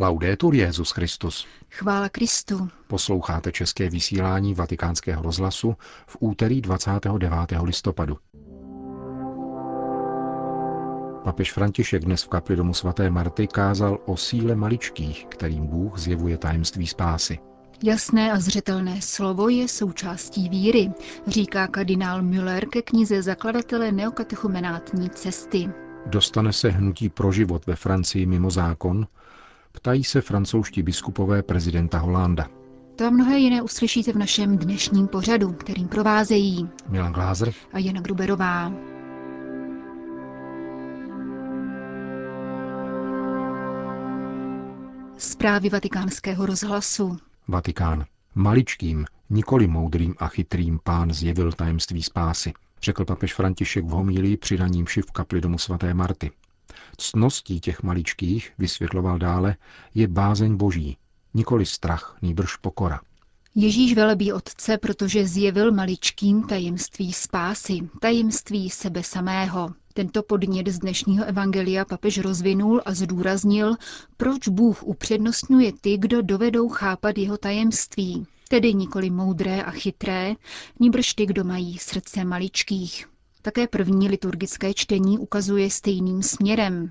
Laudetur Jezus Christus. Chvála Kristu. Posloucháte české vysílání Vatikánského rozhlasu v úterý 29. listopadu. Papež František dnes v kapli domu svaté Marty kázal o síle maličkých, kterým Bůh zjevuje tajemství spásy. Jasné a zřetelné slovo je součástí víry, říká kardinál Müller ke knize zakladatele neokatechumenátní cesty. Dostane se hnutí pro život ve Francii mimo zákon? Ptají se francouzští biskupové prezidenta Holanda. To a mnohé jiné uslyšíte v našem dnešním pořadu, kterým provázejí Milan Glázer a Jana Gruberová. Zprávy vatikánského rozhlasu. Vatikán. Maličkým, nikoli moudrým a chytrým pán zjevil tajemství spásy, řekl papež František v homílii při raním v kapli domu svaté Marty. Cností těch maličkých, vysvětloval dále, je bázeň boží, nikoli strach, nýbrž pokora. Ježíš velebí Otce, protože zjevil maličkým tajemství spásy, tajemství sebe samého. Tento podnět z dnešního evangelia papež rozvinul a zdůraznil, proč Bůh upřednostňuje ty, kdo dovedou chápat jeho tajemství, tedy nikoli moudré a chytré, níbrž ty, kdo mají srdce maličkých. Také první liturgické čtení ukazuje stejným směrem.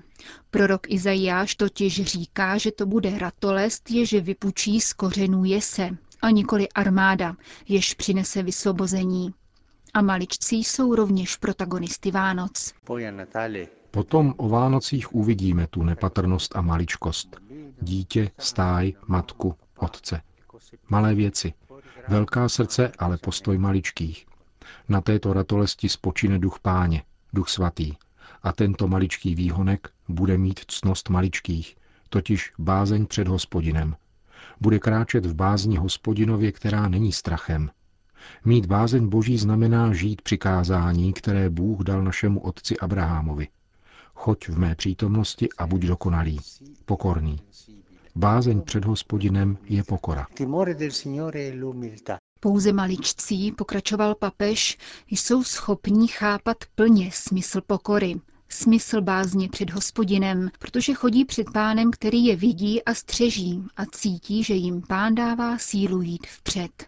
Prorok Izajáš totiž říká, že to bude ratolest, ježe vypučí z kořenů jese, a nikoli armáda, jež přinese vysvobození. A maličci jsou rovněž protagonisty Vánoc. Potom o Vánocích uvidíme tu nepatrnost a maličkost. Dítě, stáj, matku, otce. Malé věci. Velká srdce, ale postoj maličkých. Na této ratolesti spočine duch páně, duch svatý. A tento maličký výhonek bude mít cnost maličkých, totiž bázeň před hospodinem. Bude kráčet v bázni hospodinově, která není strachem. Mít bázeň boží znamená žít přikázání, které Bůh dal našemu otci Abrahamovi. Choď v mé přítomnosti a buď dokonalý, pokorný. Bázeň před hospodinem je pokora. Pouze maličcí, pokračoval papež, jsou schopní chápat plně smysl pokory, smysl bázně před hospodinem, protože chodí před pánem, který je vidí a střeží a cítí, že jim pán dává sílu jít vpřed.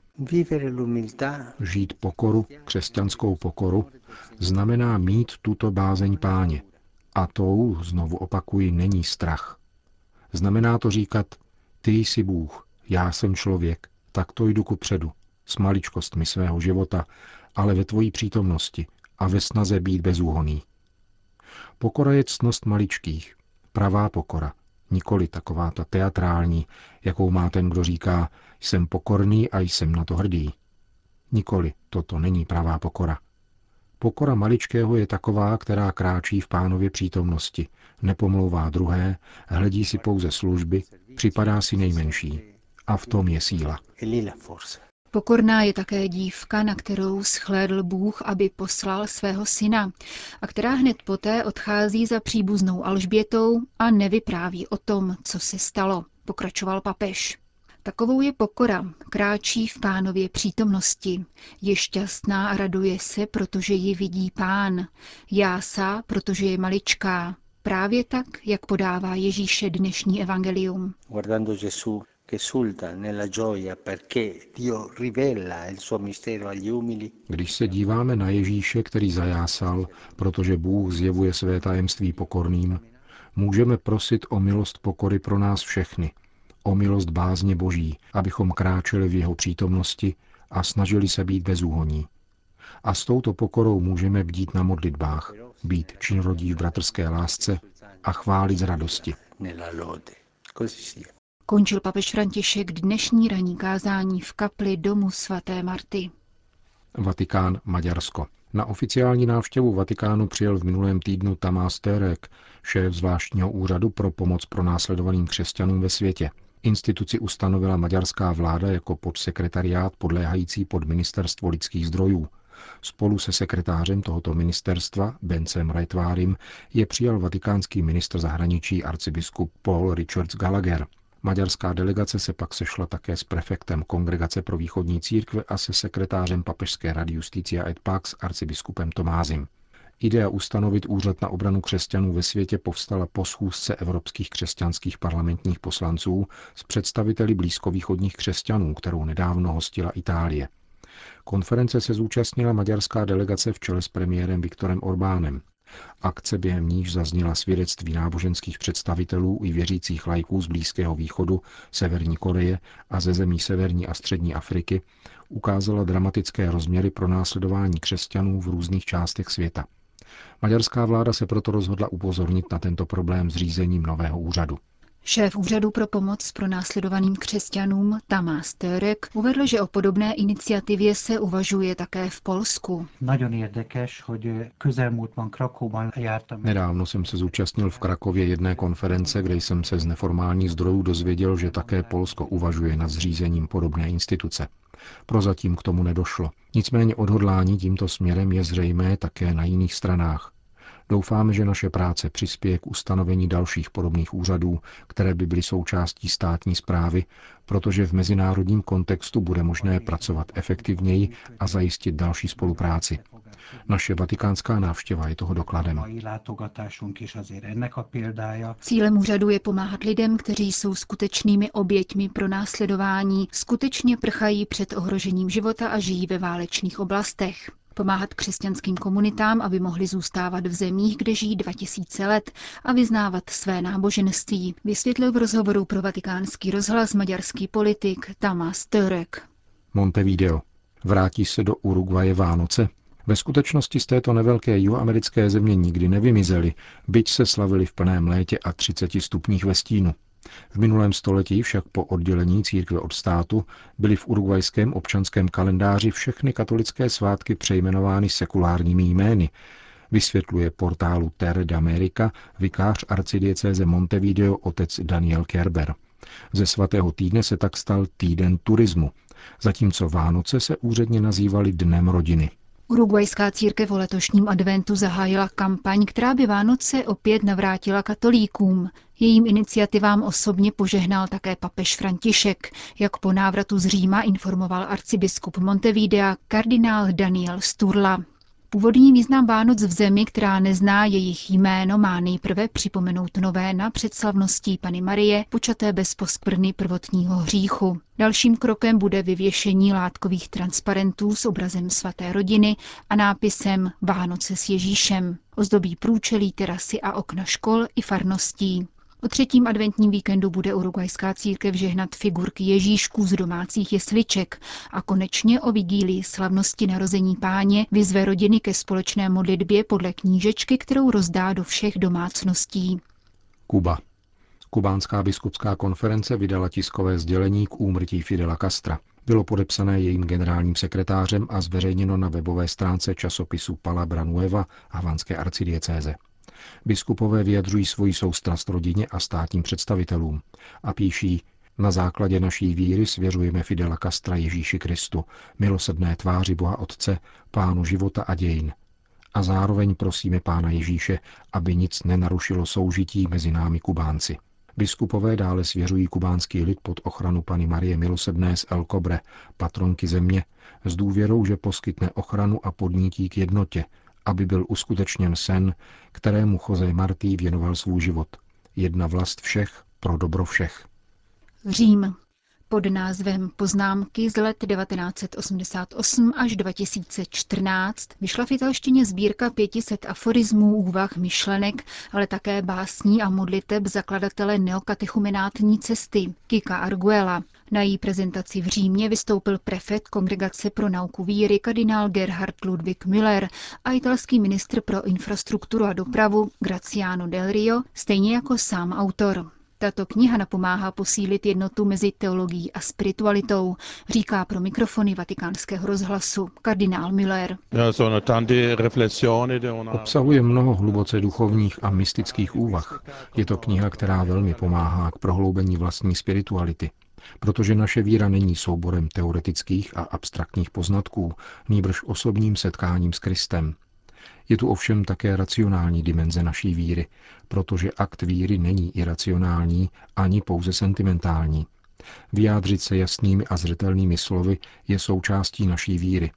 Žít pokoru, křesťanskou pokoru, znamená mít tuto bázeň páně. A tou, znovu opakuji, není strach. Znamená to říkat, ty jsi Bůh, já jsem člověk, tak to jdu ku předu s maličkostmi svého života, ale ve tvojí přítomnosti a ve snaze být bezúhoný. Pokora je ctnost maličkých, pravá pokora, nikoli taková ta teatrální, jakou má ten, kdo říká, jsem pokorný a jsem na to hrdý. Nikoli, toto není pravá pokora. Pokora maličkého je taková, která kráčí v pánově přítomnosti, nepomlouvá druhé, hledí si pouze služby, připadá si nejmenší. A v tom je síla. Pokorná je také dívka, na kterou schlédl Bůh, aby poslal svého syna, a která hned poté odchází za příbuznou Alžbětou a nevypráví o tom, co se stalo, pokračoval papež. Takovou je pokora, kráčí v pánově přítomnosti. Je šťastná a raduje se, protože ji vidí pán. Jásá, protože je maličká. Právě tak, jak podává Ježíše dnešní evangelium. Když se díváme na Ježíše, který zajásal, protože Bůh zjevuje své tajemství pokorným, můžeme prosit o milost pokory pro nás všechny, o milost bázně Boží, abychom kráčeli v jeho přítomnosti a snažili se být bezúhoní. A s touto pokorou můžeme bdít na modlitbách, být činorodí v bratrské lásce a chválit z radosti. Končil papež František dnešní ranní kázání v kapli domu svaté Marty. Vatikán, Maďarsko. Na oficiální návštěvu Vatikánu přijel v minulém týdnu Tamás Terek, šéf zvláštního úřadu pro pomoc pro následovaným křesťanům ve světě. Instituci ustanovila maďarská vláda jako podsekretariát podléhající pod Ministerstvo lidských zdrojů. Spolu se sekretářem tohoto ministerstva, Bencem Reitvárim, je přijal vatikánský ministr zahraničí arcibiskup Paul Richards Gallagher. Maďarská delegace se pak sešla také s prefektem Kongregace pro východní církve a se sekretářem Papežské rady Justicia et Pax arcibiskupem Tomázim. Idea ustanovit úřad na obranu křesťanů ve světě povstala po schůzce evropských křesťanských parlamentních poslanců s představiteli blízkovýchodních křesťanů, kterou nedávno hostila Itálie. Konference se zúčastnila maďarská delegace v čele s premiérem Viktorem Orbánem. Akce během níž zazněla svědectví náboženských představitelů i věřících lajků z Blízkého východu, Severní Koreje a ze zemí Severní a Střední Afriky ukázala dramatické rozměry pro následování křesťanů v různých částech světa. Maďarská vláda se proto rozhodla upozornit na tento problém zřízením nového úřadu. Šéf Úřadu pro pomoc pro následovaným křesťanům Tamás Törek uvedl, že o podobné iniciativě se uvažuje také v Polsku. Nedávno jsem se zúčastnil v Krakově jedné konference, kde jsem se z neformálních zdrojů dozvěděl, že také Polsko uvažuje nad zřízením podobné instituce. Prozatím k tomu nedošlo. Nicméně odhodlání tímto směrem je zřejmé také na jiných stranách. Doufáme, že naše práce přispěje k ustanovení dalších podobných úřadů, které by byly součástí státní zprávy, protože v mezinárodním kontextu bude možné pracovat efektivněji a zajistit další spolupráci. Naše vatikánská návštěva je toho dokladem. Cílem úřadu je pomáhat lidem, kteří jsou skutečnými oběťmi pro následování, skutečně prchají před ohrožením života a žijí ve válečných oblastech. Pomáhat křesťanským komunitám, aby mohli zůstávat v zemích, kde žijí 2000 let a vyznávat své náboženství, vysvětlil v rozhovoru pro vatikánský rozhlas maďarský politik Tamás Törek. Montevideo. Vrátí se do Uruguaje Vánoce? Ve skutečnosti z této nevelké jihoamerické země nikdy nevymizely, byť se slavili v plném létě a 30 stupních ve stínu. V minulém století však po oddělení církve od státu byly v urugvajském občanském kalendáři všechny katolické svátky přejmenovány sekulárními jmény, vysvětluje portálu Terre d'America vikář arcidiecéze Montevideo otec Daniel Kerber. Ze svatého týdne se tak stal týden turismu, zatímco Vánoce se úředně nazývaly Dnem rodiny. Uruguajská církev o letošním adventu zahájila kampaň, která by Vánoce opět navrátila katolíkům. Jejím iniciativám osobně požehnal také papež František, jak po návratu z Říma informoval arcibiskup Montevidea kardinál Daniel Sturla. Původní význam Vánoc v zemi, která nezná jejich jméno, má nejprve připomenout nové na předslavností Pany Marie, počaté bez poskvrny prvotního hříchu. Dalším krokem bude vyvěšení látkových transparentů s obrazem svaté rodiny a nápisem Vánoce s Ježíšem. Ozdobí průčelí, terasy a okna škol i farností. O třetím adventním víkendu bude urugvajská církev žehnat figurky Ježíšků z domácích jesliček a konečně o vigílii slavnosti narození páně vyzve rodiny ke společné modlitbě podle knížečky, kterou rozdá do všech domácností. Kuba. Kubánská biskupská konference vydala tiskové sdělení k úmrtí Fidela Castra. Bylo podepsané jejím generálním sekretářem a zveřejněno na webové stránce časopisu Palabra Nueva Havanské arcidiecéze. Biskupové vyjadřují svoji soustrast rodině a státním představitelům a píší, na základě naší víry svěřujeme Fidela Castra Ježíši Kristu, milosedné tváři Boha Otce, Pánu života a dějin. A zároveň prosíme Pána Ježíše, aby nic nenarušilo soužití mezi námi Kubánci. Biskupové dále svěřují kubánský lid pod ochranu Pany Marie Milosedné z El Cobre, patronky země, s důvěrou, že poskytne ochranu a podnítí k jednotě, aby byl uskutečněn sen, kterému Jose Martí věnoval svůj život. Jedna vlast všech pro dobro všech. Řím. Pod názvem Poznámky z let 1988 až 2014 vyšla v italštině sbírka 500 aforismů, úvah, myšlenek, ale také básní a modliteb zakladatele neokatechumenátní cesty Kika Arguela. Na její prezentaci v Římě vystoupil prefekt Kongregace pro nauku víry kardinál Gerhard Ludwig Müller a italský ministr pro infrastrukturu a dopravu Graziano Del Rio, stejně jako sám autor. Tato kniha napomáhá posílit jednotu mezi teologií a spiritualitou, říká pro mikrofony vatikánského rozhlasu kardinál Miller. Obsahuje mnoho hluboce duchovních a mystických úvah. Je to kniha, která velmi pomáhá k prohloubení vlastní spirituality protože naše víra není souborem teoretických a abstraktních poznatků, nýbrž osobním setkáním s Kristem. Je tu ovšem také racionální dimenze naší víry, protože akt víry není iracionální ani pouze sentimentální. Vyjádřit se jasnými a zřetelnými slovy je součástí naší víry.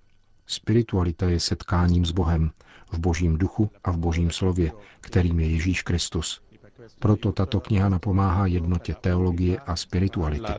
Spiritualita je setkáním s Bohem, v božím duchu a v božím slově, kterým je Ježíš Kristus. Proto tato kniha napomáhá jednotě teologie a spirituality.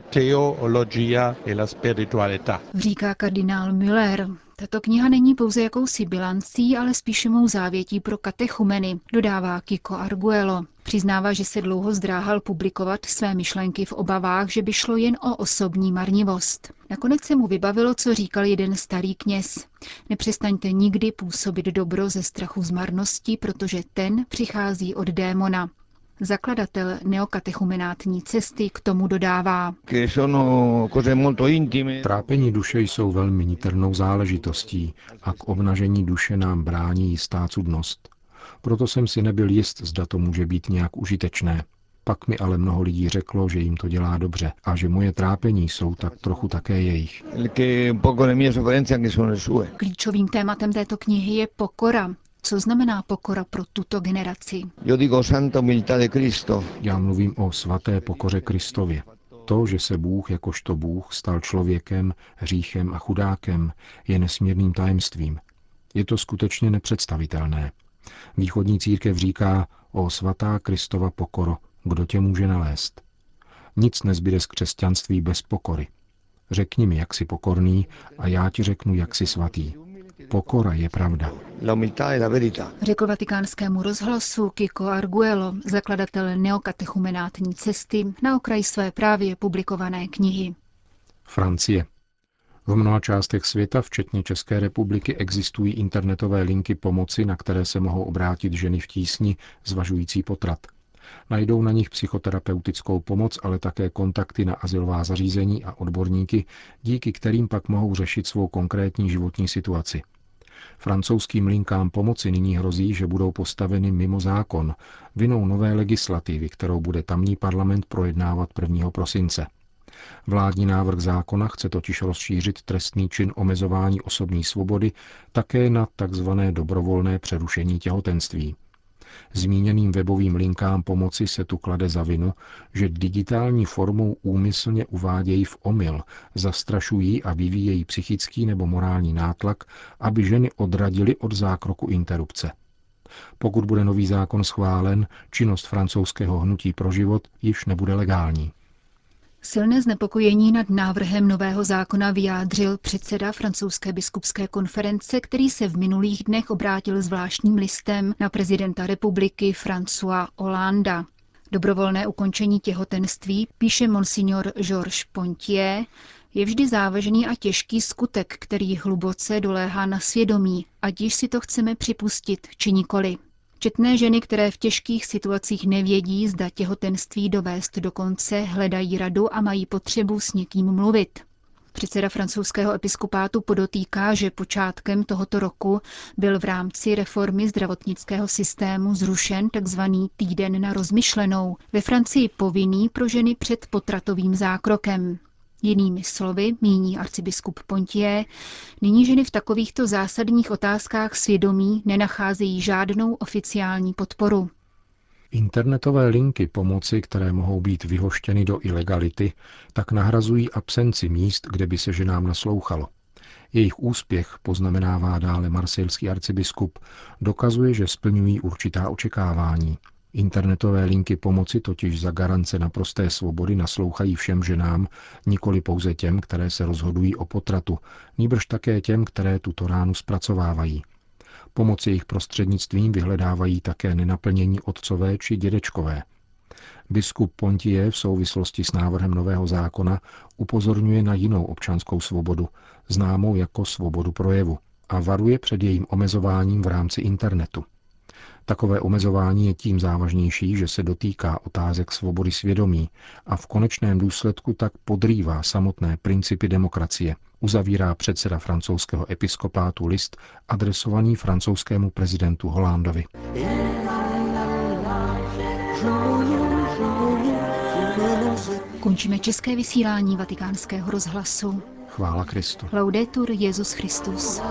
Říká kardinál Müller. Tato kniha není pouze jakousi bilancí, ale spíše mou závětí pro katechumeny, dodává Kiko Arguello. Přiznává, že se dlouho zdráhal publikovat své myšlenky v obavách, že by šlo jen o osobní marnivost. Nakonec se mu vybavilo, co říkal jeden starý kněz. Nepřestaňte nikdy působit dobro ze strachu z marnosti, protože ten přichází od démona. Zakladatel neokatechumenátní cesty k tomu dodává. Trápení duše jsou velmi niternou záležitostí a k obnažení duše nám brání jistá cudnost. Proto jsem si nebyl jist, zda to může být nějak užitečné. Pak mi ale mnoho lidí řeklo, že jim to dělá dobře a že moje trápení jsou tak trochu také jejich. Klíčovým tématem této knihy je pokora, co znamená pokora pro tuto generaci? Já mluvím o svaté pokoře Kristově. To, že se Bůh jakožto Bůh stal člověkem, hříchem a chudákem, je nesmírným tajemstvím. Je to skutečně nepředstavitelné. Východní církev říká o svatá Kristova pokoro, kdo tě může nalézt. Nic nezbyde z křesťanství bez pokory. Řekni mi, jak jsi pokorný, a já ti řeknu, jak jsi svatý. Pokora je pravda. Řekl vatikánskému rozhlasu Kiko Arguello, zakladatel neokatechumenátní cesty, na okraj své právě publikované knihy. Francie. V mnoha částech světa, včetně České republiky, existují internetové linky pomoci, na které se mohou obrátit ženy v tísni, zvažující potrat. Najdou na nich psychoterapeutickou pomoc, ale také kontakty na asilová zařízení a odborníky, díky kterým pak mohou řešit svou konkrétní životní situaci. Francouzským linkám pomoci nyní hrozí, že budou postaveny mimo zákon, vinou nové legislativy, kterou bude tamní parlament projednávat 1. prosince. Vládní návrh zákona chce totiž rozšířit trestný čin omezování osobní svobody také na tzv. dobrovolné přerušení těhotenství. Zmíněným webovým linkám pomoci se tu klade za vinu, že digitální formou úmyslně uvádějí v omyl, zastrašují a vyvíjejí psychický nebo morální nátlak, aby ženy odradili od zákroku interrupce. Pokud bude nový zákon schválen, činnost francouzského hnutí pro život již nebude legální. Silné znepokojení nad návrhem nového zákona vyjádřil předseda francouzské biskupské konference, který se v minulých dnech obrátil zvláštním listem na prezidenta republiky François Hollanda. Dobrovolné ukončení těhotenství, píše monsignor Georges Pontier, je vždy závažný a těžký skutek, který hluboce doléhá na svědomí, ať již si to chceme připustit či nikoli. Četné ženy, které v těžkých situacích nevědí, zda těhotenství dovést do konce, hledají radu a mají potřebu s někým mluvit. Předseda francouzského episkopátu podotýká, že počátkem tohoto roku byl v rámci reformy zdravotnického systému zrušen tzv. týden na rozmyšlenou, ve Francii povinný pro ženy před potratovým zákrokem. Jinými slovy, míní arcibiskup Pontie, nyní ženy v takovýchto zásadních otázkách svědomí nenacházejí žádnou oficiální podporu. Internetové linky pomoci, které mohou být vyhoštěny do ilegality, tak nahrazují absenci míst, kde by se ženám naslouchalo. Jejich úspěch, poznamenává dále marsilský arcibiskup, dokazuje, že splňují určitá očekávání – Internetové linky pomoci totiž za garance naprosté svobody naslouchají všem ženám, nikoli pouze těm, které se rozhodují o potratu, níbrž také těm, které tuto ránu zpracovávají. Pomoc jejich prostřednictvím vyhledávají také nenaplnění otcové či dědečkové. Biskup Pontie v souvislosti s návrhem nového zákona upozorňuje na jinou občanskou svobodu, známou jako svobodu projevu, a varuje před jejím omezováním v rámci internetu. Takové omezování je tím závažnější, že se dotýká otázek svobody svědomí a v konečném důsledku tak podrývá samotné principy demokracie, uzavírá předseda francouzského episkopátu list adresovaný francouzskému prezidentu Hollandovi. Končíme české vysílání vatikánského rozhlasu. Chvála Kristu. Laudetur Jezus Christus.